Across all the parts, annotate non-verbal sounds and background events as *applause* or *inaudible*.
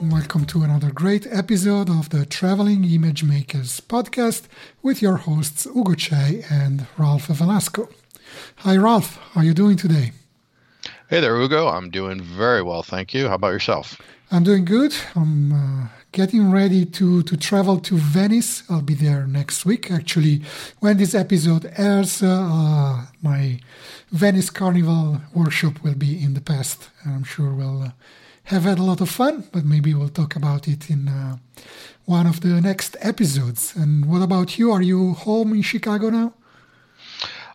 Welcome to another great episode of the Traveling Image Makers podcast with your hosts Ugo Cei and Ralph Velasco. Hi, Ralph. How are you doing today? Hey there, Ugo. I'm doing very well, thank you. How about yourself? I'm doing good. I'm uh, getting ready to, to travel to Venice. I'll be there next week. Actually, when this episode airs, uh, my Venice Carnival workshop will be in the past. And I'm sure we'll uh, have had a lot of fun, but maybe we'll talk about it in uh, one of the next episodes. And what about you? Are you home in Chicago now?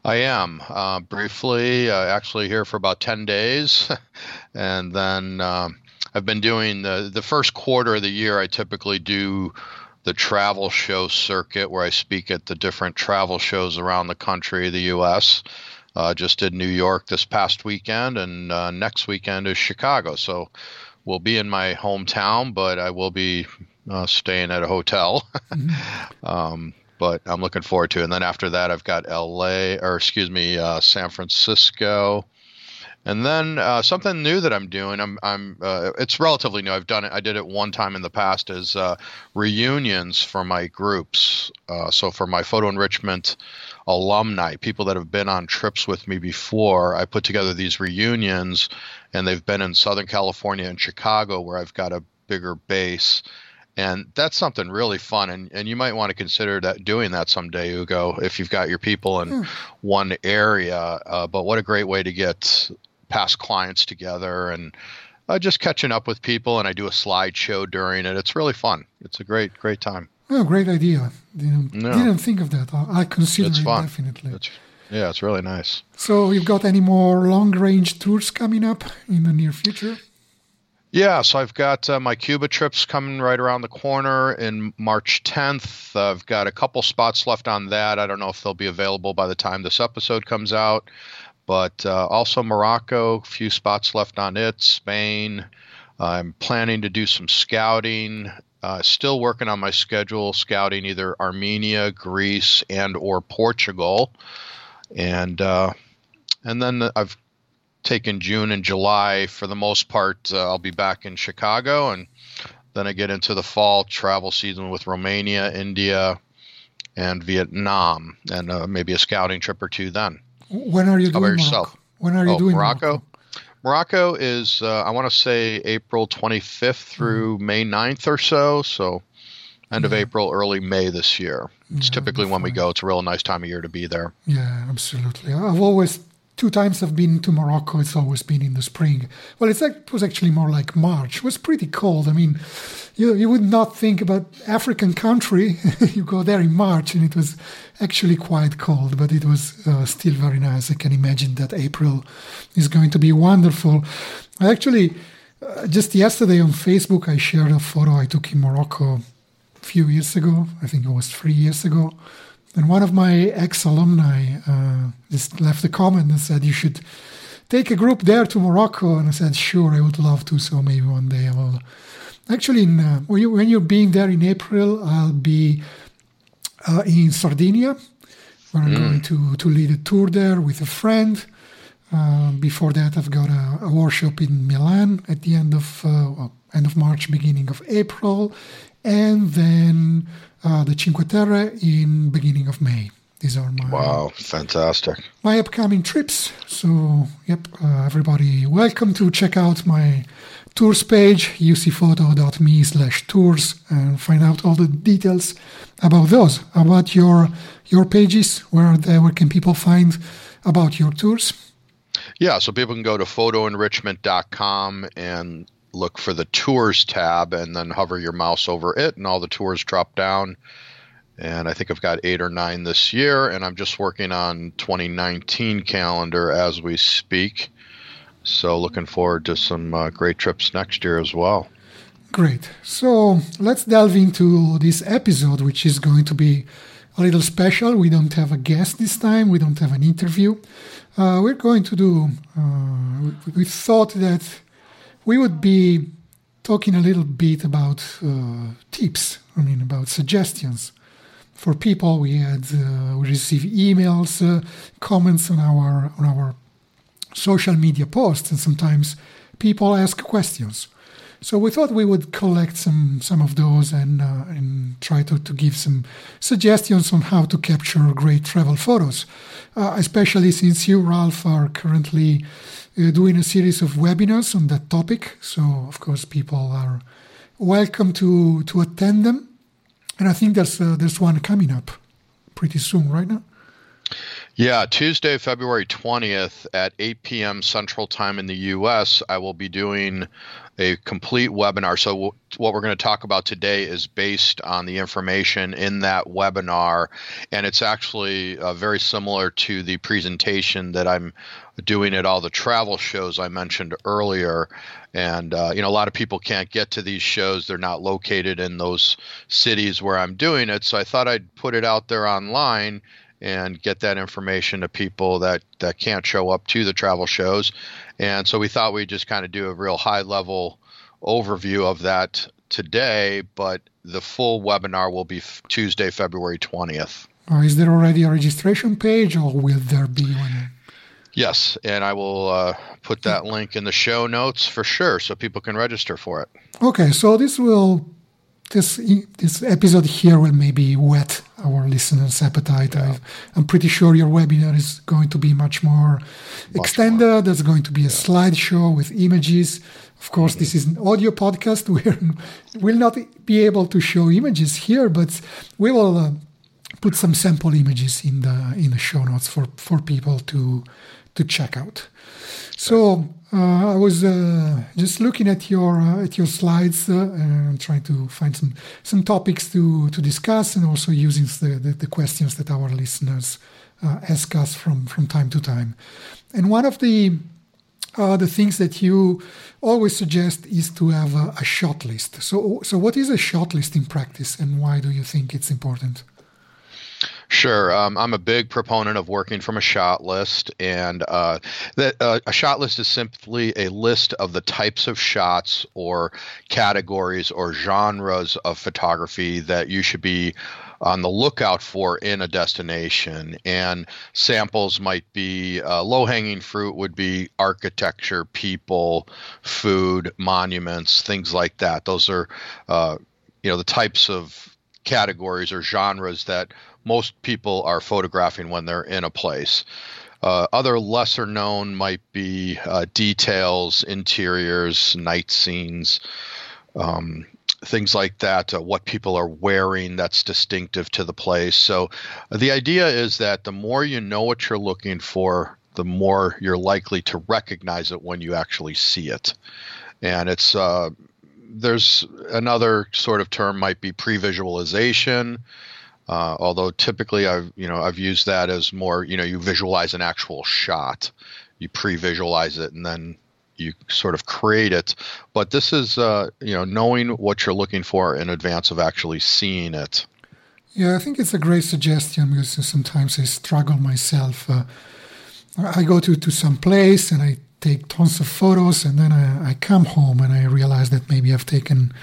I am uh, briefly, uh, actually here for about ten days, *laughs* and then um, I've been doing the the first quarter of the year. I typically do the travel show circuit where I speak at the different travel shows around the country, the U.S. Uh, just did New York this past weekend, and uh, next weekend is Chicago. So we'll be in my hometown, but I will be uh, staying at a hotel. mm-hmm. *laughs* um, but I'm looking forward to. it. And then after that, I've got L.A. or excuse me, uh, San Francisco. And then uh, something new that I'm doing. I'm, I'm. Uh, it's relatively new. I've done it. I did it one time in the past as uh, reunions for my groups. Uh, so for my photo enrichment alumni, people that have been on trips with me before, I put together these reunions and they've been in Southern California and Chicago where I've got a bigger base. And that's something really fun, and, and you might want to consider that doing that someday, Ugo, if you've got your people in hmm. one area. Uh, but what a great way to get past clients together and uh, just catching up with people. And I do a slideshow during it. It's really fun. It's a great, great time. Oh, great idea! Didn't, no. didn't think of that. I consider it's it fun. definitely. It's, yeah, it's really nice. So, you've got any more long range tours coming up in the near future? Yeah, so I've got uh, my Cuba trips coming right around the corner in March 10th. I've got a couple spots left on that. I don't know if they'll be available by the time this episode comes out, but uh, also Morocco, a few spots left on it. Spain. I'm planning to do some scouting. Uh, still working on my schedule, scouting either Armenia, Greece, and or Portugal and uh, and then I've taken June and July for the most part. Uh, I'll be back in Chicago, and then I get into the fall travel season with Romania, India, and Vietnam, and uh, maybe a scouting trip or two. Then when are you How doing yourself? When are you oh, doing Morocco? Morocco? Morocco is uh, I want to say April 25th through mm. May 9th or so. So end of April, early May this year. It's yeah, typically when we go. It's a real nice time of year to be there. Yeah, absolutely. I've always two times I've been to Morocco. It's always been in the spring. Well, it was actually more like March. It was pretty cold. I mean, you you would not think about African country. *laughs* you go there in March, and it was actually quite cold, but it was uh, still very nice. I can imagine that April is going to be wonderful. Actually, uh, just yesterday on Facebook, I shared a photo I took in Morocco a few years ago. I think it was three years ago. And one of my ex alumni uh, just left a comment and said, You should take a group there to Morocco. And I said, Sure, I would love to. So maybe one day I will. Actually, in, uh, when, you, when you're being there in April, I'll be uh, in Sardinia, where I'm mm. going to, to lead a tour there with a friend. Uh, before that, I've got a, a, workshop in Milan at the end of uh, well, end of March, beginning of April, and then uh, the Cinque Terre in beginning of May. These are my wow, fantastic! My upcoming trips. So, yep, uh, everybody, welcome to check out my tours page ucphoto.me slash tours and find out all the details about those about your your pages where they, where can people find about your tours yeah so people can go to photoenrichment.com and look for the tours tab and then hover your mouse over it, and all the tours drop down. And I think I've got eight or nine this year, and I'm just working on 2019 calendar as we speak. So looking forward to some uh, great trips next year as well. Great. So let's delve into this episode, which is going to be a little special. We don't have a guest this time. We don't have an interview. Uh, we're going to do. Uh, we, we, thought that we would be talking a little bit about uh, tips. I mean, about suggestions for people. We had uh, we received emails, uh, comments on our on our social media posts, and sometimes people ask questions. So we thought we would collect some some of those and uh, and try to, to give some suggestions on how to capture great travel photos, uh, especially since you, Ralph, are currently doing a series of webinars on that topic. So of course, people are welcome to to attend them, and I think there's uh, there's one coming up pretty soon, right now. Yeah, Tuesday, February 20th at 8 p.m. Central Time in the U.S., I will be doing a complete webinar. So, what we're going to talk about today is based on the information in that webinar, and it's actually uh, very similar to the presentation that I'm doing at all the travel shows I mentioned earlier. And uh, you know, a lot of people can't get to these shows; they're not located in those cities where I'm doing it. So, I thought I'd put it out there online and get that information to people that, that can't show up to the travel shows. And so we thought we'd just kind of do a real high level overview of that today, but the full webinar will be Tuesday, February 20th. Uh, is there already a registration page or will there be one? Yes, and I will uh, put that link in the show notes for sure so people can register for it. Okay, so this will this this episode here will maybe whet our listeners' appetite. Yeah. I, am pretty sure your webinar is going to be much more much extended. More. There's going to be a yeah. slideshow with images. Of course, mm-hmm. this is an audio podcast. *laughs* We will not be able to show images here, but we will uh, put some sample images in the in the show notes for for people to to check out. So uh, I was uh, just looking at your uh, at your slides uh, and trying to find some some topics to to discuss, and also using the, the, the questions that our listeners uh, ask us from from time to time. And one of the uh, the things that you always suggest is to have a, a shot list. So, so what is a shot list in practice, and why do you think it's important? Sure. Um, I'm a big proponent of working from a shot list, and uh, that uh, a shot list is simply a list of the types of shots or categories or genres of photography that you should be on the lookout for in a destination. And samples might be uh, low hanging fruit would be architecture, people, food, monuments, things like that. Those are, uh, you know, the types of categories or genres that most people are photographing when they're in a place. Uh, other lesser known might be uh, details, interiors, night scenes, um, things like that, uh, what people are wearing that's distinctive to the place. So uh, the idea is that the more you know what you're looking for, the more you're likely to recognize it when you actually see it. And it's uh, there's another sort of term might be pre-visualization uh, although typically I've you know I've used that as more you know you visualize an actual shot, you pre-visualize it and then you sort of create it. But this is uh, you know knowing what you're looking for in advance of actually seeing it. Yeah, I think it's a great suggestion because sometimes I struggle myself. Uh, I go to, to some place and I take tons of photos and then I, I come home and I realize that maybe I've taken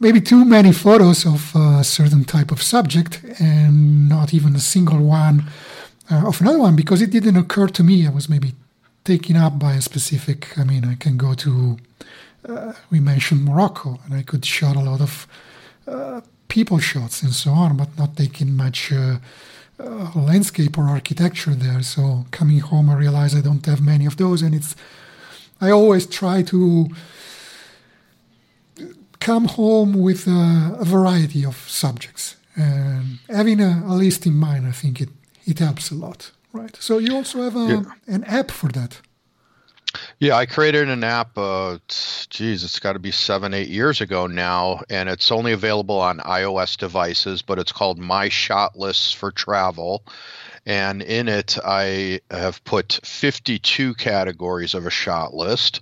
maybe too many photos of a certain type of subject and not even a single one uh, of another one because it didn't occur to me. I was maybe taken up by a specific. I mean, I can go to. Uh, we mentioned Morocco, and I could shot a lot of uh, people shots and so on, but not taking much uh, uh, landscape or architecture there. So coming home, I realized I don't have many of those, and it's. I always try to come home with a, a variety of subjects. And having a, a, list in mind, I think it, it helps a lot, right? So you also have a, yeah. an app for that. Yeah, I created an app. Uh, geez, it's got to be seven, eight years ago now, and it's only available on iOS devices. But it's called My Shot Lists for Travel, and in it I have put 52 categories of a shot list.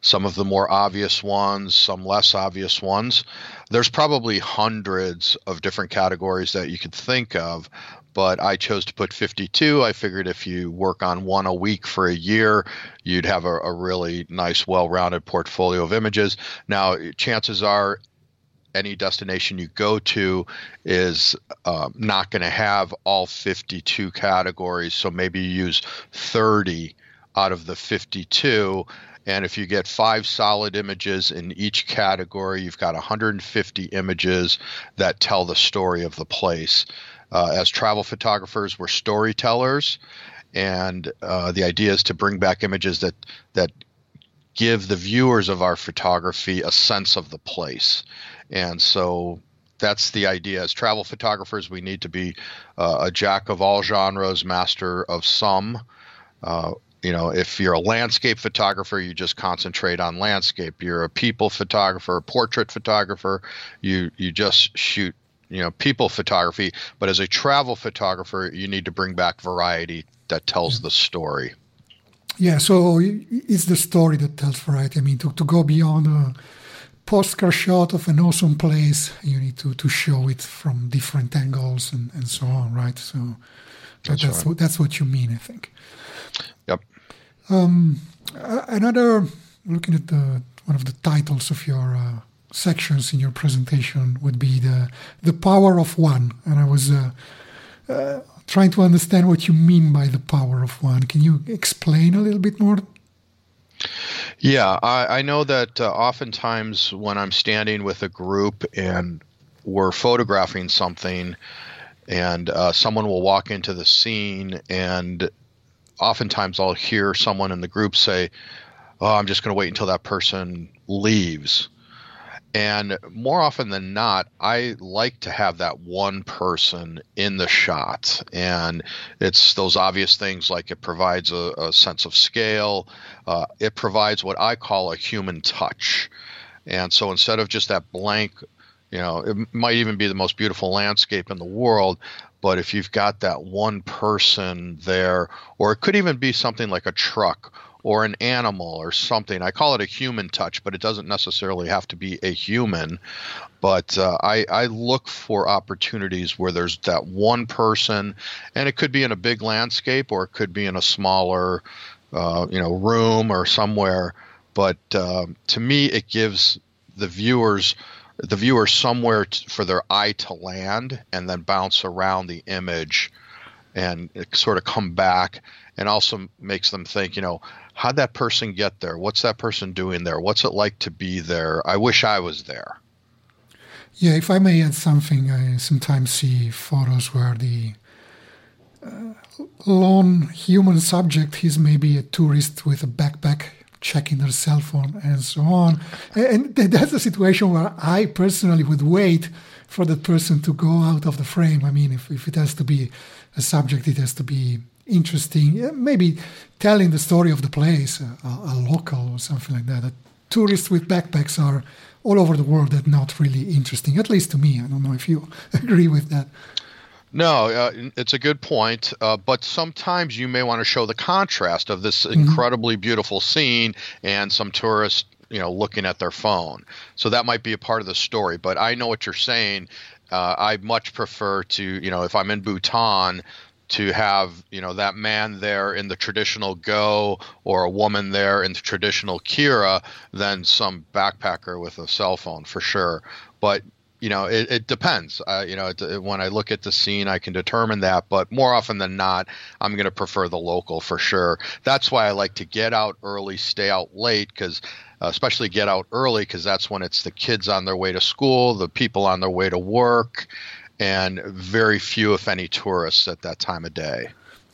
Some of the more obvious ones, some less obvious ones. There's probably hundreds of different categories that you could think of, but I chose to put 52. I figured if you work on one a week for a year, you'd have a, a really nice, well rounded portfolio of images. Now, chances are any destination you go to is um, not going to have all 52 categories. So maybe you use 30 out of the 52. And if you get five solid images in each category, you've got 150 images that tell the story of the place. Uh, as travel photographers, we're storytellers, and uh, the idea is to bring back images that that give the viewers of our photography a sense of the place. And so that's the idea. As travel photographers, we need to be uh, a jack of all genres, master of some. Uh, you know, if you're a landscape photographer, you just concentrate on landscape. You're a people photographer, a portrait photographer, you you just shoot you know people photography. But as a travel photographer, you need to bring back variety that tells the story. Yeah, so it's the story that tells variety. I mean, to, to go beyond a postcard shot of an awesome place, you need to, to show it from different angles and, and so on, right? So that's that's, right. what, that's what you mean, I think. Yep. Um, another looking at the one of the titles of your uh, sections in your presentation would be the the power of one, and I was uh, uh, trying to understand what you mean by the power of one. Can you explain a little bit more? Yeah, I, I know that uh, oftentimes when I'm standing with a group and we're photographing something, and uh, someone will walk into the scene, and oftentimes I'll hear someone in the group say, "Oh, I'm just going to wait until that person leaves." And more often than not, I like to have that one person in the shot. And it's those obvious things like it provides a, a sense of scale, uh, it provides what I call a human touch. And so instead of just that blank, you know, it might even be the most beautiful landscape in the world, but if you've got that one person there, or it could even be something like a truck or an animal or something. I call it a human touch, but it doesn't necessarily have to be a human. But uh, I, I look for opportunities where there's that one person, and it could be in a big landscape or it could be in a smaller, uh, you know, room or somewhere. But uh, to me, it gives the viewers the viewer somewhere t- for their eye to land and then bounce around the image and sort of come back and also makes them think, you know, how'd that person get there? What's that person doing there? What's it like to be there? I wish I was there. Yeah, if I may add something, I sometimes see photos where the uh, lone human subject is maybe a tourist with a backpack checking their cell phone and so on. And *laughs* that's a situation where I personally would wait for that person to go out of the frame. I mean, if, if it has to be a subject, it has to be interesting. Maybe telling the story of the place, a, a local or something like that. that. Tourists with backpacks are all over the world that not really interesting, at least to me. I don't know if you *laughs* agree with that. No, uh, it's a good point. Uh, but sometimes you may want to show the contrast of this mm-hmm. incredibly beautiful scene and some tourists, you know, looking at their phone. So that might be a part of the story. But I know what you're saying. Uh, I much prefer to, you know, if I'm in Bhutan, to have you know that man there in the traditional gho or a woman there in the traditional kira than some backpacker with a cell phone for sure. But you know it, it depends. Uh, you know it, when i look at the scene i can determine that but more often than not i'm going to prefer the local for sure. That's why i like to get out early stay out late because uh, especially get out early because that's when it's the kids on their way to school the people on their way to work and very few, if any, tourists at that time of day.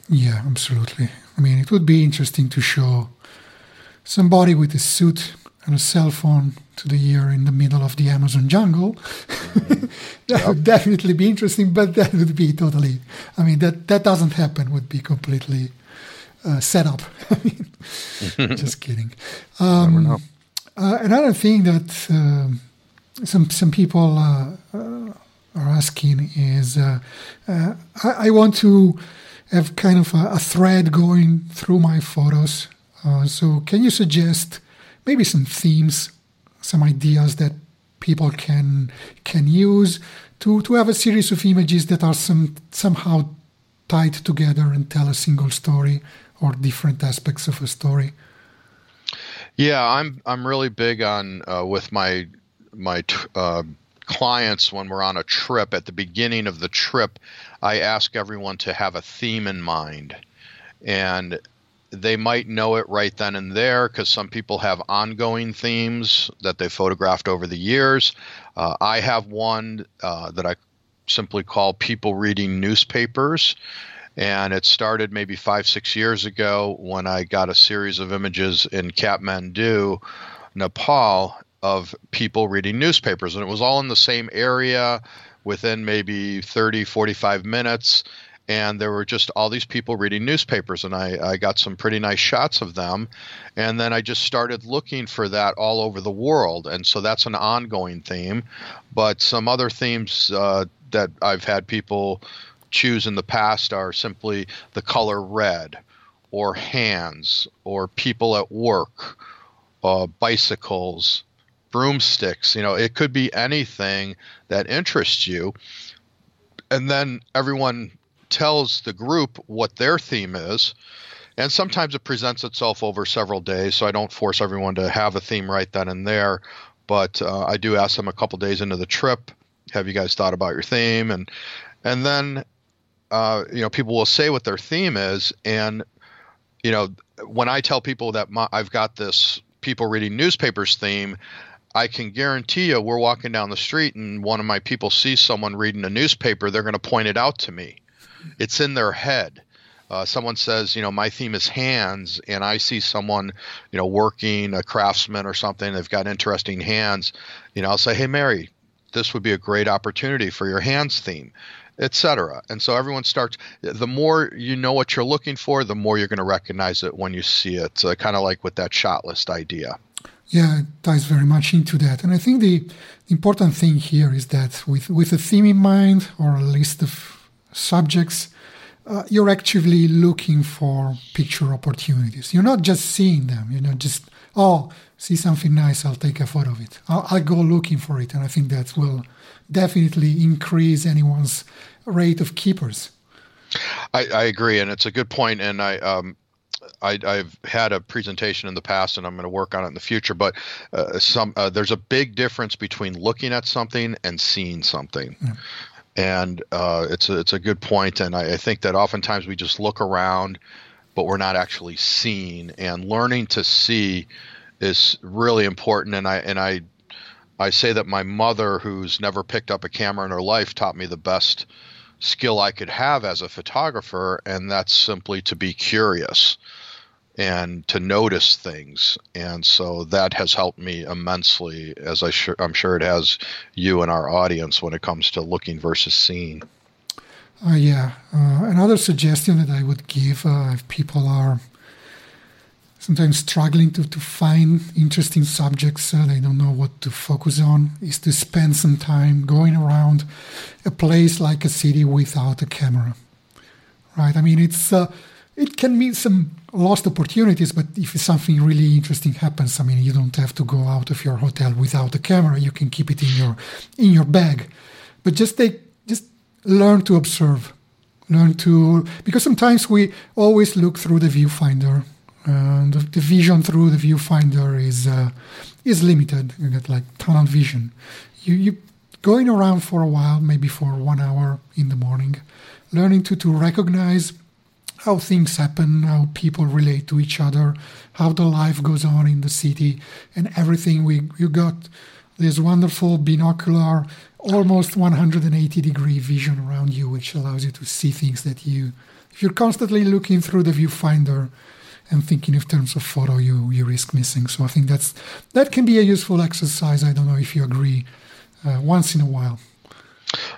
Yeah, absolutely. I mean, it would be interesting to show somebody with a suit and a cell phone to the year in the middle of the Amazon jungle. Mm-hmm. *laughs* that yep. would definitely be interesting, but that would be totally. I mean, that that doesn't happen. Would be completely uh, set up. *laughs* I mean, *laughs* just kidding. Um, uh, another thing that uh, some some people uh, uh, are asking is uh, uh, I, I, want to have kind of a, a thread going through my photos. Uh, so, can you suggest maybe some themes, some ideas that people can can use to, to have a series of images that are some somehow tied together and tell a single story or different aspects of a story? Yeah, I'm I'm really big on uh, with my my uh, clients when we're on a trip. At the beginning of the trip, I ask everyone to have a theme in mind, and they might know it right then and there because some people have ongoing themes that they photographed over the years. Uh, I have one uh, that I simply call people reading newspapers. And it started maybe five, six years ago when I got a series of images in Kathmandu, Nepal, of people reading newspapers. And it was all in the same area within maybe 30, 45 minutes. And there were just all these people reading newspapers. And I, I got some pretty nice shots of them. And then I just started looking for that all over the world. And so that's an ongoing theme. But some other themes uh, that I've had people choose in the past are simply the color red, or hands, or people at work, uh, bicycles, broomsticks. You know, it could be anything that interests you. And then everyone tells the group what their theme is. And sometimes it presents itself over several days, so I don't force everyone to have a theme right then and there. But uh, I do ask them a couple days into the trip, have you guys thought about your theme? And and then uh, you know, people will say what their theme is, and you know, when I tell people that my, I've got this people reading newspapers theme, I can guarantee you, we're walking down the street and one of my people sees someone reading a newspaper, they're going to point it out to me. It's in their head. Uh, someone says, you know, my theme is hands, and I see someone, you know, working a craftsman or something. They've got interesting hands. You know, I'll say, hey, Mary, this would be a great opportunity for your hands theme etc. And so everyone starts. The more you know what you're looking for, the more you're going to recognize it when you see it. Uh, kind of like with that shot list idea. Yeah, it ties very much into that. And I think the important thing here is that with with a theme in mind or a list of subjects, uh, you're actively looking for picture opportunities. You're not just seeing them. You're not just oh see something nice, I'll take a photo of it. I'll, I'll go looking for it, and I think that will definitely increase anyone's rate of keepers. I, I agree, and it's a good point. And I, um, I, have had a presentation in the past, and I'm going to work on it in the future. But uh, some uh, there's a big difference between looking at something and seeing something. Yeah. And uh, it's a, it's a good point, and I, I think that oftentimes we just look around, but we're not actually seeing. And learning to see is really important. And I and I I say that my mother, who's never picked up a camera in her life, taught me the best skill I could have as a photographer, and that's simply to be curious and to notice things. And so that has helped me immensely, as I I'm sure it has you and our audience when it comes to looking versus seeing. Uh, yeah. Uh, another suggestion that I would give uh, if people are sometimes struggling to, to find interesting subjects uh, they don't know what to focus on is to spend some time going around a place like a city without a camera right i mean it's uh, it can mean some lost opportunities but if something really interesting happens i mean you don't have to go out of your hotel without a camera you can keep it in your in your bag but just take just learn to observe learn to because sometimes we always look through the viewfinder uh, the, the, vision through the viewfinder is uh, is limited. You get like tunnel vision. You you going around for a while, maybe for one hour in the morning, learning to to recognize how things happen, how people relate to each other, how the life goes on in the city, and everything. We you got this wonderful binocular, almost 180 degree vision around you, which allows you to see things that you, if you're constantly looking through the viewfinder, and thinking in terms of photo, you you risk missing. So I think that's that can be a useful exercise. I don't know if you agree. Uh, once in a while.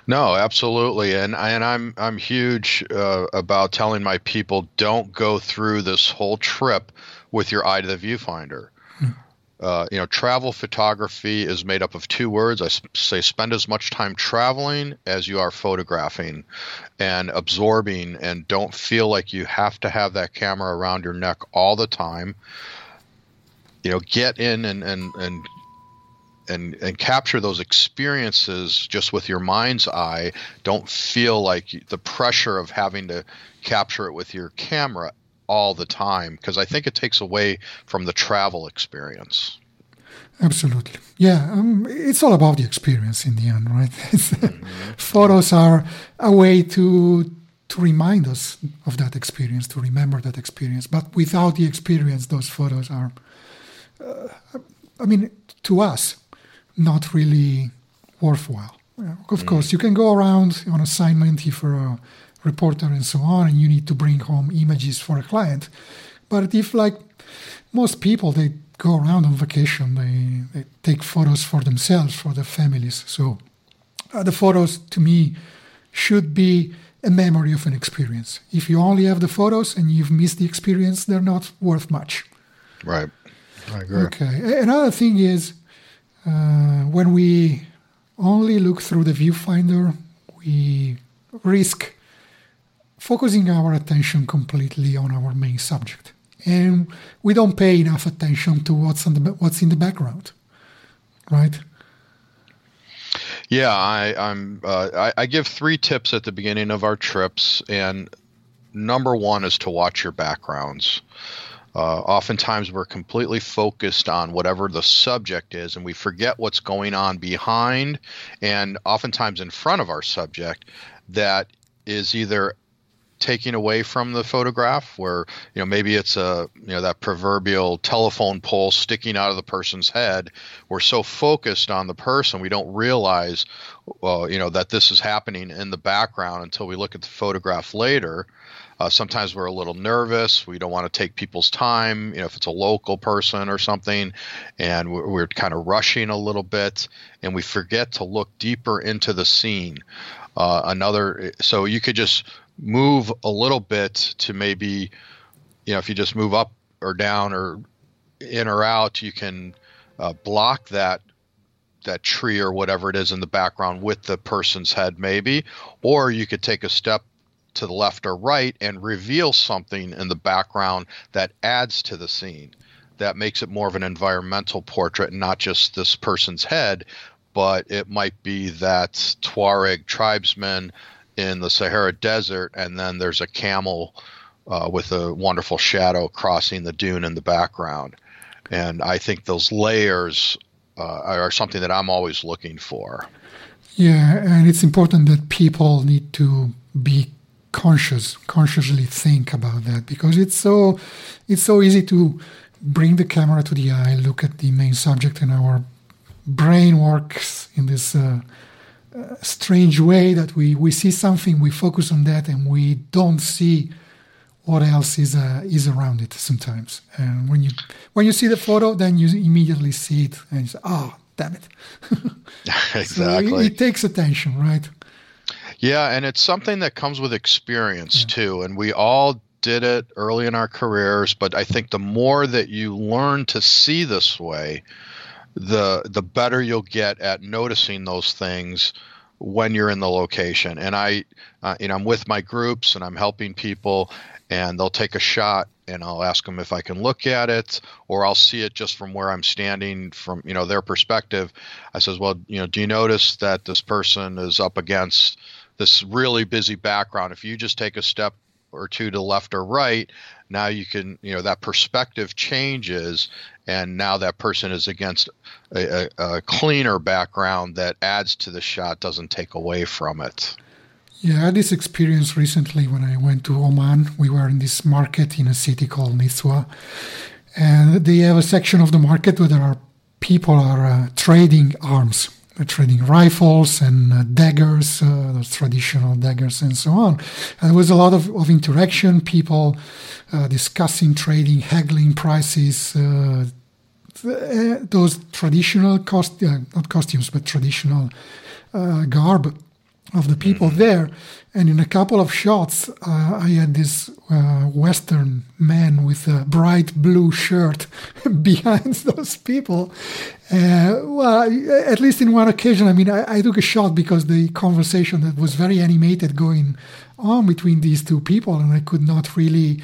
No, absolutely, and and I'm I'm huge uh, about telling my people don't go through this whole trip with your eye to the viewfinder. Hmm. uh, you know, travel photography is made up of two words. I say spend as much time traveling as you are photographing and absorbing, and don't feel like you have to have that camera around your neck all the time. You know, get in and, and, and and and capture those experiences just with your mind's eye don't feel like the pressure of having to capture it with your camera all the time because I think it takes away from the travel experience. Absolutely. Yeah, um, it's all about the experience in the end, right? *laughs* mm-hmm. Photos are a way to to remind us of that experience, to remember that experience. But without the experience, those photos are, uh, I mean, to us, not really worthwhile. Of course, you can go around on assignment if you're a reporter and so on, and you need to bring home images for a client. But if, like most people, they go around on vacation, they, they take photos for themselves, for their families. So uh, the photos, to me, should be a memory of an experience. If you only have the photos and you've missed the experience, they're not worth much. Right. I agree. Okay. Another thing is uh, when we only look through the viewfinder, we risk focusing our attention completely on our main subject. And we don't pay enough attention to what's, the, what's in the background, right? Yeah, I, I'm. Uh, I, I give three tips at the beginning of our trips, and number one is to watch your backgrounds. Uh, oftentimes, we're completely focused on whatever the subject is, and we forget what's going on behind and oftentimes in front of our subject that is either taking away from the photograph where you know maybe it's a you know that proverbial telephone pole sticking out of the person's head. We're so focused on the person we don't realize uh, you know that this is happening in the background until we look at the photograph later uh, sometimes we're a little nervous. We don't want to take people's time, you know, if it's a local person or something, and we're, we're kind of rushing a little bit, and we forget to look deeper into the scene. Uh, another, so you could just move a little bit to maybe, you know, if you just move up or down or in or out, you can uh, block that that tree or whatever it is in the background with the person's head maybe or you could take a step to the left or right and reveal something in the background that adds to the scene that makes it more of an environmental portrait and not just this person's head but it might be that Tuareg tribesman in the Sahara Desert, and then there's a camel uh, with a wonderful shadow crossing the dune in the background. And I think those layers uh, are something that I'm always looking for. Yeah, and it's important that people need to be conscious, consciously think about that because it's so it's so easy to bring the camera to the eye, look at the main subject, and our brain works in this uh, strange way that we, we see something, we focus on that, and we don't see what else is uh, is around it sometimes. And when you when you see the photo, then you immediately see it, and you say, "Oh, damn it!" exactly. *laughs* So it, it, takes attention, right? Yeah, and it's something that comes with experience yeah. too. And we all did it early in our careers, but I think the more that you learn to see this way, the the better you'll get at noticing those things when you're in the location. And I, uh, you know, I'm with my groups and I'm helping people, and they'll take a shot, and I'll ask them if I can look at it, or I'll see it just from where I'm standing, from you know their perspective. I says, well, you know, do you notice that this person is up against this really busy background? If you just take a step or two to left or right, now you can, you know, that perspective changes, and now that person is against a, a, a cleaner background that adds to the shot, doesn't take away from it. Yeah, I had this experience recently when I went to Oman. We were in this market in a city called Nizwa, and they have a section of the market where there are people are uh, trading arms trading rifles and uh, daggers, uh, those traditional daggers, and so on. And there was a lot of, of interaction, people uh, discussing trading, haggling prices, uh, uh, those traditional cost, uh, not costumes, but traditional garb. Of the people mm-hmm. there. And in a couple of shots, uh, I had this uh, Western man with a bright blue shirt *laughs* behind *laughs* those people. Uh, well, at least in one occasion, I mean, I, I, took a shot because the conversation that was very animated going on between these two people, and I could not really,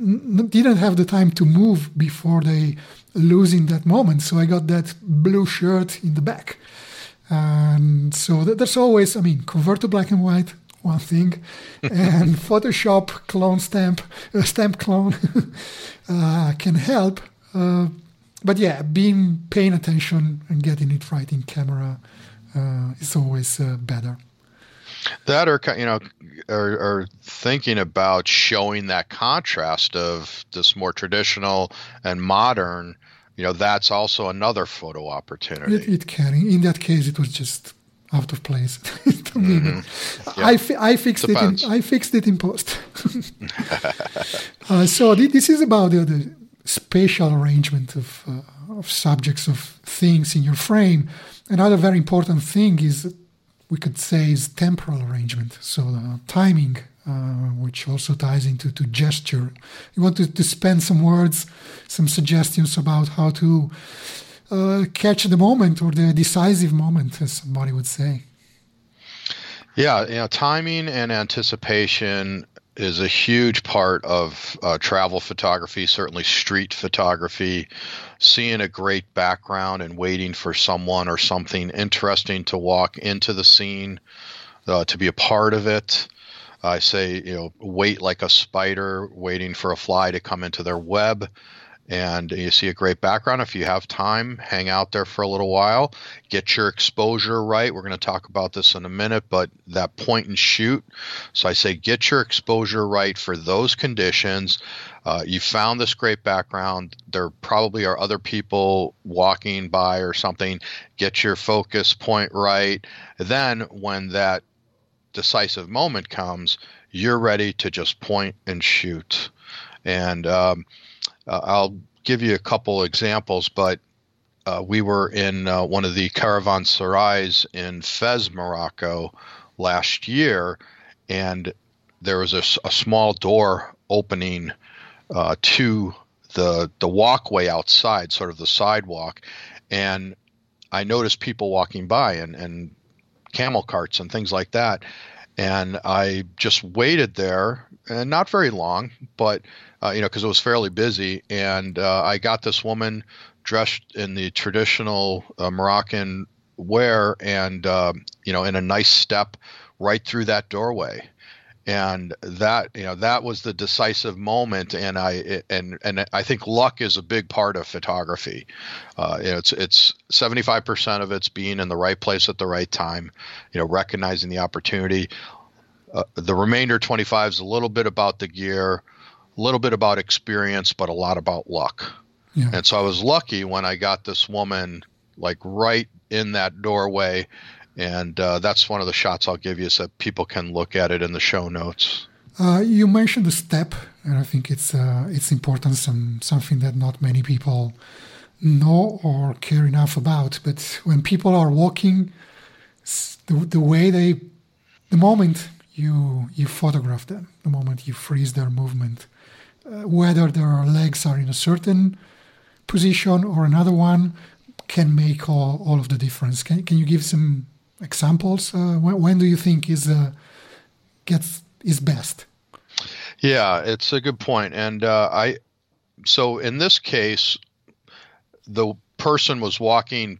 n- didn't have the time to move before they losing that moment. So I got that blue shirt in the back. And so there's always, I mean, convert to black and white, one thing, *laughs* and Photoshop clone stamp, uh, stamp clone *laughs* uh, can help. Uh, but yeah, being paying attention and getting it right in camera uh, is always uh, better. That or you know, or, or, thinking about showing that contrast of this more traditional and modern you know that's also another photo opportunity. It, it can. In that case, it was just out of place. *laughs* mm-hmm. I, fi- I fixed Depends. it. In, I fixed it in post. *laughs* uh, so th- this is about the, the spatial arrangement of uh, of subjects of things in your frame. Another very important thing is we could say is temporal arrangement. So uh, timing uh, which also ties into to gesture. You want to, to spend some words, some suggestions about how to uh, catch the moment or the decisive moment, as somebody would say. Yeah, you know, timing and anticipation is a huge part of uh, travel photography, certainly street photography. Seeing a great background and waiting for someone or something interesting to walk into the scene, uh, to be a part of it. I say, you know, wait like a spider waiting for a fly to come into their web. And you see a great background. If you have time, hang out there for a little while, get your exposure right. We're going to talk about this in a minute, but that point and shoot. So I say, get your exposure right for those conditions. Uh, you found this great background. There probably are other people walking by or something. Get your focus point right. Then, when that decisive moment comes, you're ready to just point and shoot. And um, uh, I'll give you a couple examples, but uh, we were in uh, one of the caravanserais in Fez, Morocco last year, and there was a, a small door opening uh, to the the walkway outside, sort of the sidewalk, and I noticed people walking by, and, and camel carts and things like that. And I just waited there, and not very long, but uh, you know, because it was fairly busy. And uh, I got this woman dressed in the traditional uh, Moroccan wear, and um, you know, in a nice step right through that doorway and that you know that was the decisive moment. And i and and i think luck is a big part of photography. Uh, you know, it's it's 75% of it's being in the right place at the right time you know recognizing the opportunity. Uh, the remainder 25 is a little bit about the gear a little bit about experience but a lot about luck. Yeah. and so i was lucky when i got this woman like right in that doorway and uh, that's one of the shots I'll give you so people can look at it in the show notes. Uh, you mentioned the step, and I think it's uh, it's important, some something that not many people know or care enough about. But when people are walking, the, the way they, the moment you you photograph them, the moment you freeze their movement, uh, whether their legs are in a certain position or another one, can make all, all of the difference. Can can you give some examples? Uh, when, when, do you think is uh, gets is best? Yeah, it's a good point, and uh, I. So in this case, the person was walking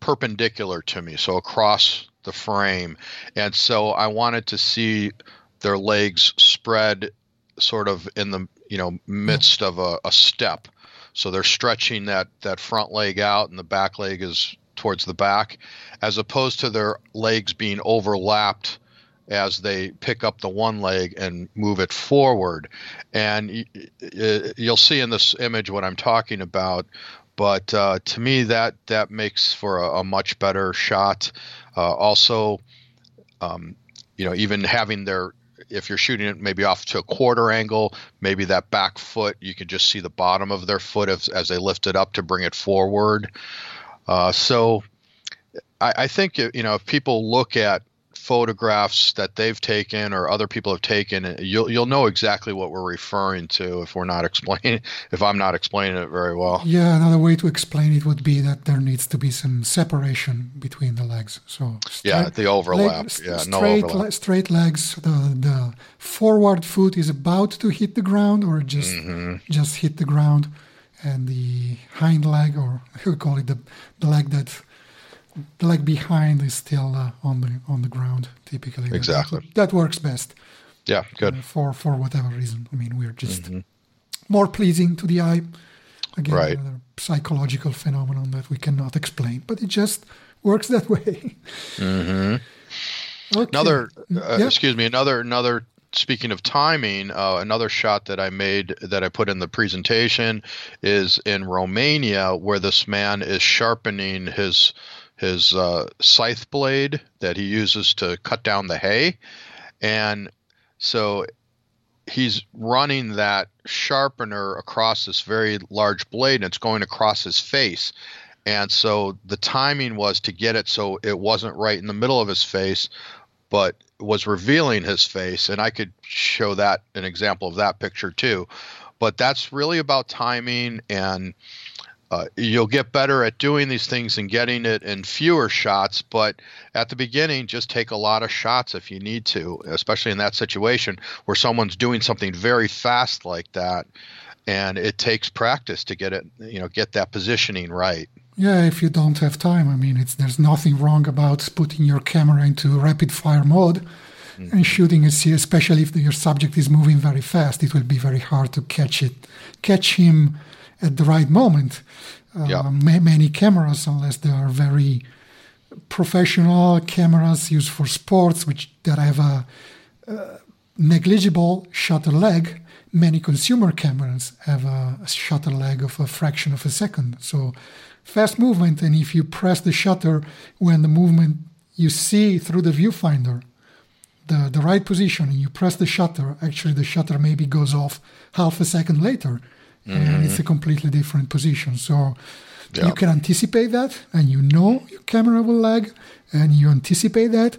perpendicular to me, so across the frame, and so I wanted to see their legs spread, sort of in the you know midst of a, a step. So they're stretching that that front leg out, and the back leg is towards the back, as opposed to their legs being overlapped as they pick up the one leg and move it forward. And you'll see in this image what I'm talking about. But uh, to me, that that makes for a, a much better shot. Uh, also, um, you know, even having their if you're shooting it maybe off to a quarter angle, maybe that back foot, you can just see the bottom of their foot as, as they lift it up to bring it forward. Uh, so I, I, think you know if people look at photographs that they've taken or other people have taken, you'll you'll know exactly what we're referring to if we're not *laughs* explaining if I'm not explaining it very well. Yeah, another way to explain it would be that there needs to be some separation between the legs. So straight, yeah, the overlap. Leg, yeah, straight, no overlap. Le- straight legs. The the forward foot is about to hit the ground or just mm-hmm. just hit the ground, and the hind leg or *laughs* we call it the the leg that the leg behind is still uh, on the on the ground typically. Exactly. That, that works best. Yeah, good. Uh, for for whatever reason. I mean, we're just mm-hmm. more pleasing to the eye. Again, right. another psychological phenomenon that we cannot explain, but it just works that *laughs* way. Mm-hmm. Okay. Another, uh, yeah. excuse me, another another speaking of timing, uh, another shot that I made that I put in the presentation is in Romania, where this man is sharpening his his uh, scythe blade that he uses to cut down the hay. And so he's running that sharpener across this very large blade and it's going across his face. And so the timing was to get it so it wasn't right in the middle of his face, but was revealing his face. And I could show that an example of that picture too. But that's really about timing and uh, you'll get better at doing these things and getting it in fewer shots, but at the beginning, just take a lot of shots if you need to, especially in that situation where someone's doing something very fast like that, and it takes practice to get it, you know, get that positioning right. Yeah, if you don't have time, I mean, it's there's nothing wrong about putting your camera into rapid fire mode mm-hmm. and shooting a scene, especially if your subject is moving very fast. It will be very hard to catch it, catch him at the right moment. Uh, yeah. ma- many cameras, unless they are very professional cameras used for sports, which that have a uh, negligible shutter lag. Many consumer cameras have a, a shutter lag of a fraction of a second. So fast movement, and if you press the shutter when the movement you see through the viewfinder, the, the right position, and you press the shutter, actually the shutter maybe goes off half a second later mm-hmm. and it's a completely different position. So yeah. you can anticipate that, and you know your camera will lag, and you anticipate that,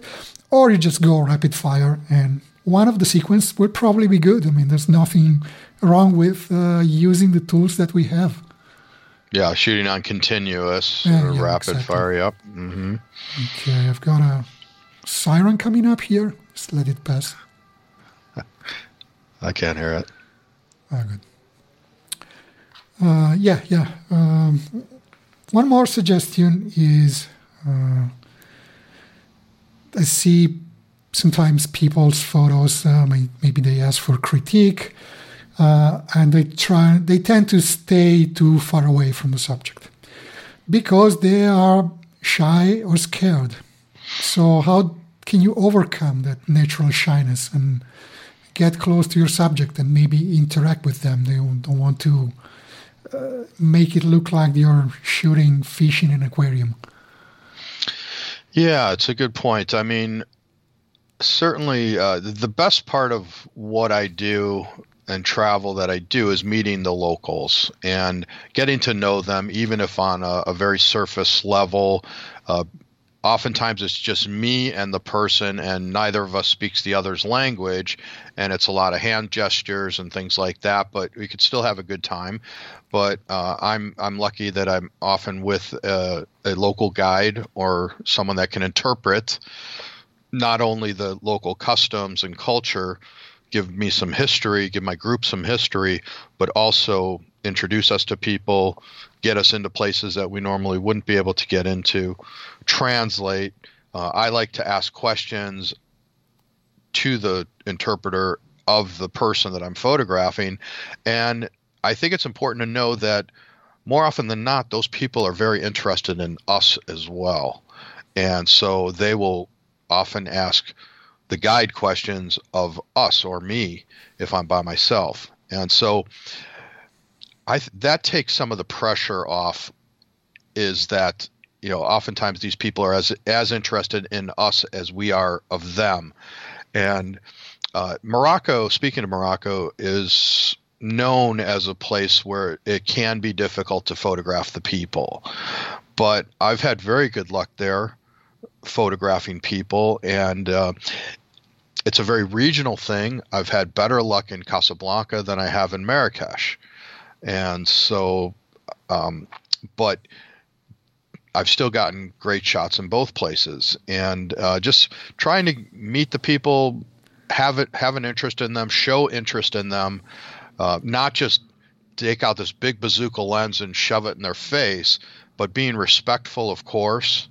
or you just go rapid fire, and one of the sequence will probably be good. I mean, there's nothing wrong with uh, using the tools that we have. Yeah, shooting on continuous, yeah, yeah, rapid exactly. fire. Yep. Mm-hmm. Okay, I've got a siren coming up here. Just let it pass. *laughs* I can't hear it. Oh, good. Uh, yeah, yeah. Um, one more suggestion is uh, I see sometimes people's photos, uh, maybe they ask for critique, uh, and they try, they tend to stay too far away from the subject because they are shy or scared. So, how can you overcome that natural shyness and get close to your subject and maybe interact with them? They don't want to uh, make it look like you're shooting fish in an aquarium. Yeah, it's a good point. I mean, certainly uh, the best part of what I do and travel that I do is meeting the locals and getting to know them, even if on a, a very surface level. Uh, oftentimes it's just me and the person and neither of us speaks the other's language and it's a lot of hand gestures and things like that but we could still have a good time but uh, i'm i'm lucky that i'm often with a, a local guide or someone that can interpret not only the local customs and culture give me some history give my group some history but also introduce us to people get us into places that we normally wouldn't be able to get into translate. Uh, I like to ask questions to the interpreter of the person that I'm photographing. And I think it's important to know that more often than not, those people are very interested in us as well. And so they will often ask the guide questions of us or me if I'm by myself. And so I that takes some of the pressure off is that you know oftentimes these people are as as interested in us as we are of them. And uh, morocco speaking of morocco is known as a place where it can be difficult to photograph the people. But i've had very good luck there photographing people, and uh, it's a very regional thing. I've had better luck in Casablanca than I have in Marrakesh, and so, um, but I've still gotten great shots in both places, and uh, just trying to meet the people, have it, have an interest in them, show interest in them, uh, not just take out this big bazooka lens and shove it in their face, but being respectful, of course.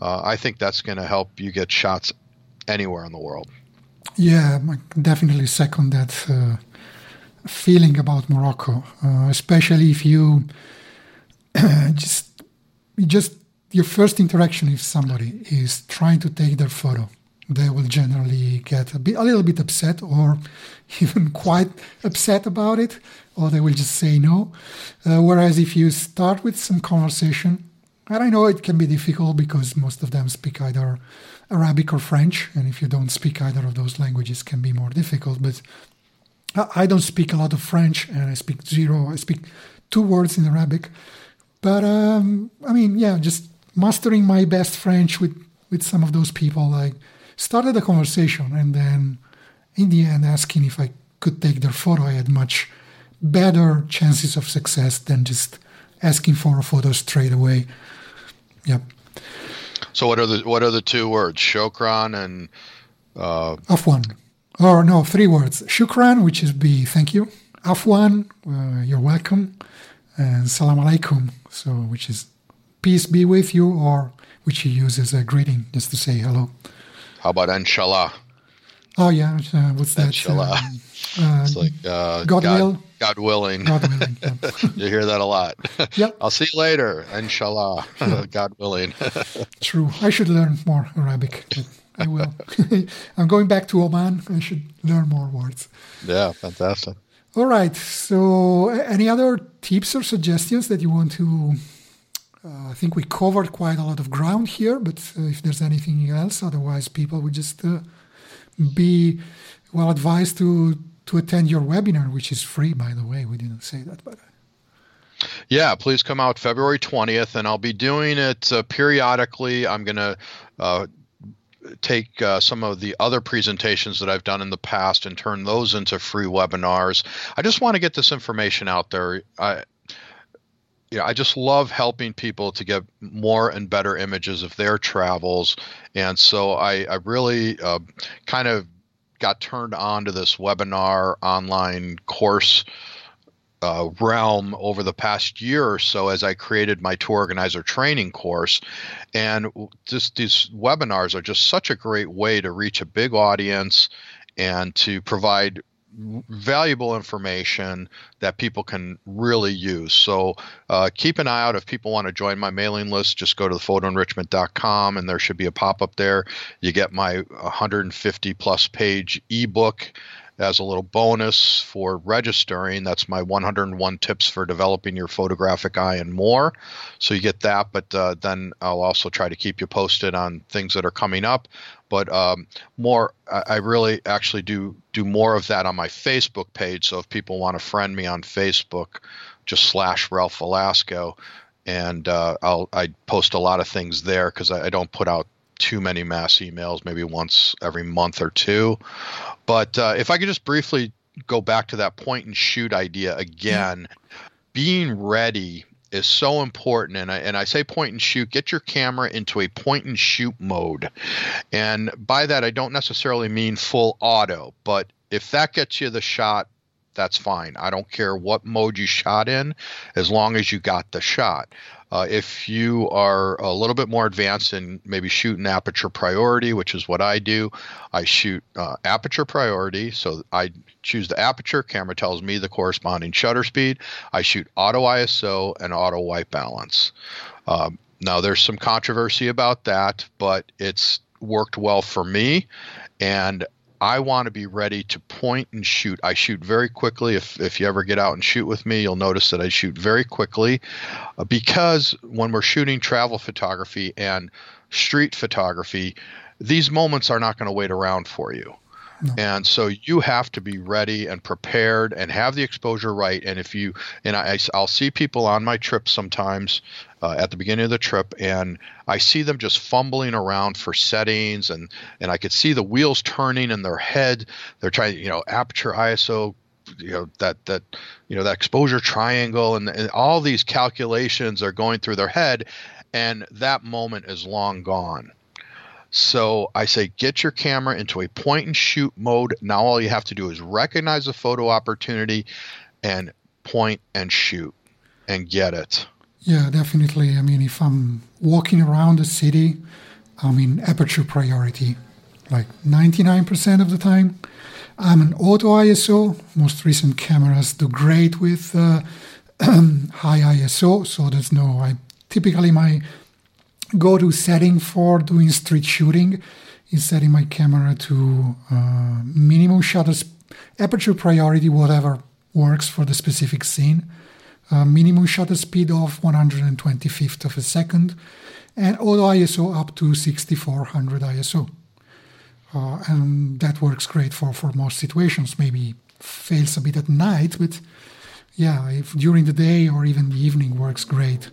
Uh, I think that's going to help you get shots anywhere in the world. Yeah, I definitely second that uh, feeling about Morocco, uh, especially if you *coughs* just just your first interaction with somebody is trying to take their photo. They will generally get a, bit, a little bit upset or *laughs* even quite upset about it, or they will just say no. Uh, whereas if you start with some conversation, and I know it can be difficult because most of them speak either Arabic or French, and if you don't speak either of those languages, can be more difficult. But I don't speak a lot of French, and I speak zero. I speak two words in Arabic. But um, I mean, yeah, just mastering my best French with with some of those people. I started a conversation, and then in the end, asking if I could take their photo. I had much better chances of success than just asking for a photo straight away. Yep. So what are the what are the two words? Shukran and uh... Afwan. Or no, three words. Shukran, which is be thank you. Afwan, uh, you're welcome. And salam alaikum, so which is peace be with you, or which he uses a greeting just to say hello. How about inshallah? Oh yeah, uh, what's that? Inshallah. Uh, it's like uh, God, God, will. God willing. God willing. *laughs* Yeah. you hear that a lot. Yep. I'll see you later. Inshallah. *laughs* God willing. *laughs* True. I should learn more Arabic. I will. I'm going back to Oman. I should learn more words. Yeah, fantastic. All right. So, any other tips or suggestions that you want to? Uh, I think we covered quite a lot of ground here, but uh, if there's anything else, otherwise, people would just uh, be well advised to to attend your webinar, which is free, by the way. We didn't say that, but. Yeah, please come out February 20th, and I'll be doing it uh, periodically. I'm going to uh, take uh, some of the other presentations that I've done in the past and turn those into free webinars. I just want to get this information out there. I, I just love helping people to get more and better images of their travels, and so I, I really uh, kind of got turned on to this webinar online course uh, realm over the past year or so as I created my tour organizer training course. And just these webinars are just such a great way to reach a big audience and to provide valuable information that people can really use. So uh, keep an eye out if people want to join my mailing list. Just go to thephotoenrichment.com and there should be a pop up there. You get my 150 plus page ebook as a little bonus for registering. That's my 101 tips for developing your photographic eye and more. So you get that, but uh, then I'll also try to keep you posted on things that are coming up. But um, more, I really actually do do more of that on my Facebook page. So if people want to friend me on Facebook, just slash Ralph Velasco, and uh, I'll I post a lot of things there because I, I don't put out too many mass emails, maybe once every month or two. But uh, if I could just briefly go back to that point and shoot idea again, being ready is so important. And I, and I say point and shoot get your camera into a point and shoot mode. And by that i don't necessarily mean full auto but if that gets you the shot that's fine. I don't care what mode you shot in as long as you got the shot uh, if you are a little bit more advanced and maybe shoot an aperture priority, which is what I do, I shoot uh, aperture priority. So I choose the aperture, camera tells me the corresponding shutter speed. I shoot auto ISO and auto white balance. Um, now, there's some controversy about that, but it's worked well for me. And I want to be ready to point and shoot. I shoot very quickly. If, if you ever get out and shoot with me, you'll notice that I shoot very quickly uh, because when we're shooting travel photography and street photography, these moments are not going to wait around for you. And so you have to be ready and prepared and have the exposure right. And if you, and I, I'll see people on my trip sometimes uh, at the beginning of the trip, and I see them just fumbling around for settings, and and I could see the wheels turning in their head. They're trying, you know, aperture, ISO, you know that that you know that exposure triangle, and, and all these calculations are going through their head, and that moment is long gone. So I say, get your camera into a point and shoot mode. Now all you have to do is recognize a photo opportunity and point and shoot and get it. Yeah, definitely. I mean, if I'm walking around the city, I'm in aperture priority, like 99% of the time. I'm an auto ISO. Most recent cameras do great with uh, *clears throat* high ISO, so there's no. I typically my go to setting for doing street shooting is setting my camera to uh, minimum shutter sp- aperture priority, whatever works for the specific scene. Uh, minimum shutter speed of 125th of a second, and auto ISO up to 6400 ISO. Uh, and that works great for, for most situations. Maybe fails a bit at night, but yeah, if during the day or even the evening works great.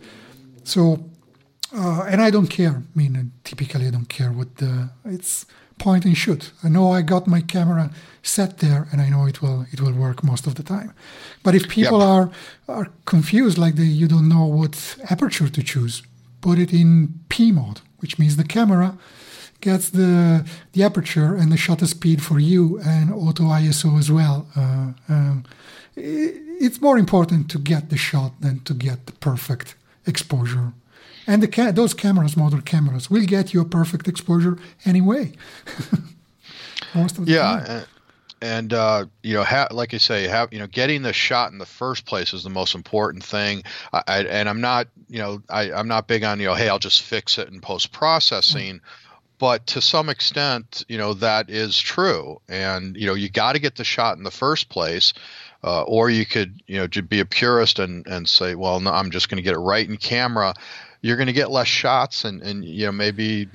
So uh, and I don't care. I mean, typically I don't care what the it's point and shoot. I know I got my camera set there, and I know it will it will work most of the time. But if people yep. are are confused, like they you don't know what aperture to choose, put it in P mode, which means the camera gets the the aperture and the shutter speed for you and auto ISO as well. Uh, um, it, it's more important to get the shot than to get the perfect exposure and the ca- those cameras, modern cameras, will get you a perfect exposure anyway. *laughs* Most of the yeah, time. And, and uh, you know, ha- like I say, have you know, getting the shot in the first place is the most important thing. I, I, and I'm not, you know, I, I'm not big on you know, hey, I'll just fix it in post processing. Mm-hmm but to some extent, you know that is true, and you know you got to get the shot in the first place, uh, or you could you know be a purist and and say, well, no, I'm just going to get it right in camera you're going to get less shots and, and you know maybe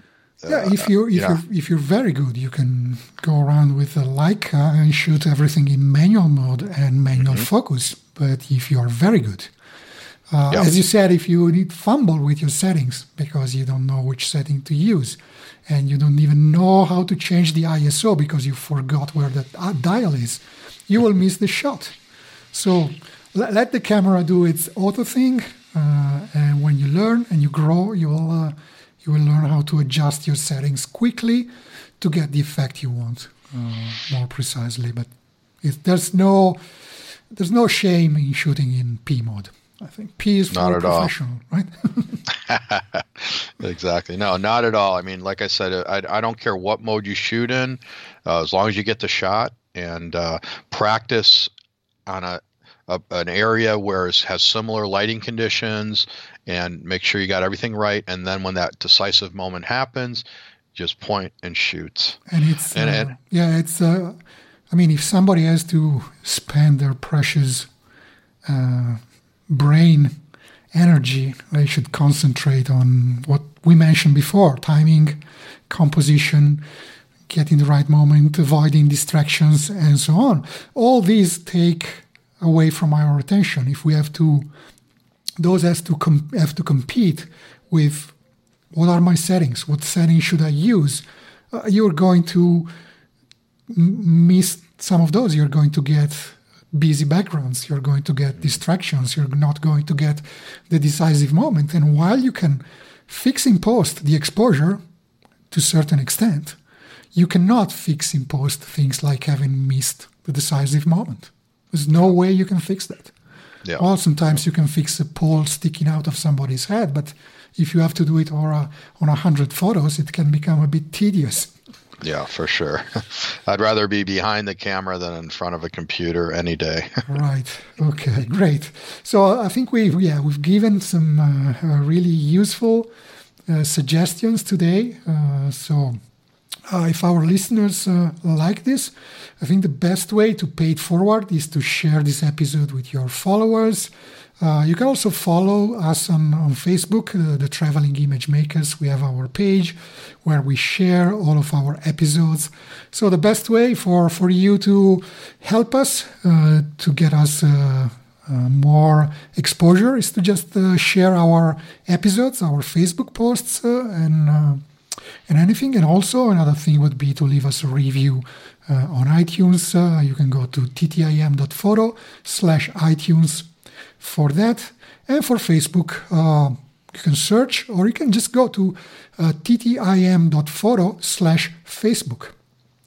uh, yeah if you if yeah. you if you're very good you can go around with a Leica and shoot everything in manual mode and manual mm-hmm. focus but if you are very good uh, yep. as you said if you need fumble with your settings because you don't know which setting to use and you don't even know how to change the ISO because you forgot where that uh, dial is you will miss the shot so let the camera do its auto thing and when you learn and you grow, you will uh, you will learn how to adjust your settings quickly to get the effect you want uh, more precisely. But there's no there's no shame in shooting in P mode. I think P is for not at professional, all. right? *laughs* exactly. No, not at all. I mean, like I said, I, I don't care what mode you shoot in, uh, as long as you get the shot and uh, practice on a a, an area where it has similar lighting conditions and make sure you got everything right. And then when that decisive moment happens, just point and shoot. And it's and, uh, and yeah, it's. Uh, I mean, if somebody has to spend their precious uh, brain energy, they should concentrate on what we mentioned before: timing, composition, getting the right moment, avoiding distractions, and so on. All these take away from our attention. If we have to, those has to com- have to compete with what are my settings? What settings should I use? Uh, you're going to m- miss some of those. You're going to get busy backgrounds. You're going to get distractions. You're not going to get the decisive moment. And while you can fix in post the exposure to certain extent, you cannot fix in post things like having missed the decisive moment. There's no way you can fix that. Yeah. Well, sometimes you can fix a pole sticking out of somebody's head, but if you have to do it on a, on a hundred photos, it can become a bit tedious. Yeah, for sure. *laughs* I'd rather be behind the camera than in front of a computer any day. *laughs* right. Okay. Great. So I think we yeah we've given some uh, uh, really useful uh, suggestions today. Uh, so uh, if our listeners uh, like this, I think the best way to pay it forward is to share this episode with your followers. Uh, you can also follow us on, on Facebook, uh, the Traveling Image Makers. We have our page where we share all of our episodes. So, the best way for, for you to help us uh, to get us uh, uh, more exposure is to just share our episodes, our Facebook posts, and and anything. And also another thing would be to leave us a review uh, on iTunes. Uh, you can go to ttim.photo slash iTunes for that. And for Facebook, uh, you can search or you can just go to uh, ttim.photo slash Facebook.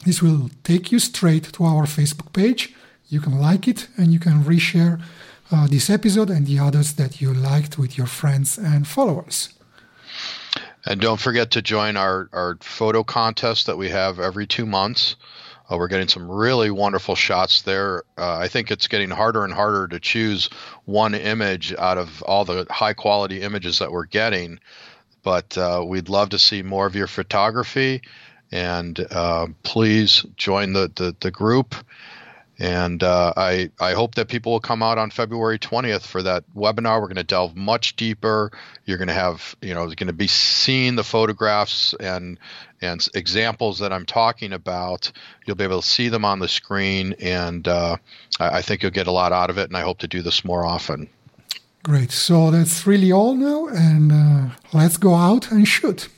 This will take you straight to our Facebook page. You can like it and you can reshare uh, this episode and the others that you liked with your friends and followers. And don't forget to join our, our photo contest that we have every two months. Uh, we're getting some really wonderful shots there. Uh, I think it's getting harder and harder to choose one image out of all the high quality images that we're getting. But uh, we'd love to see more of your photography. And uh, please join the, the, the group and uh, I, I hope that people will come out on February 20th for that webinar. We're going to delve much deeper. You're going to have, you know, going to be seeing the photographs and and examples that I'm talking about. You'll be able to see them on the screen, and uh, I, I think you'll get a lot out of it. And I hope to do this more often. Great. So that's really all now, and uh, let's go out and shoot.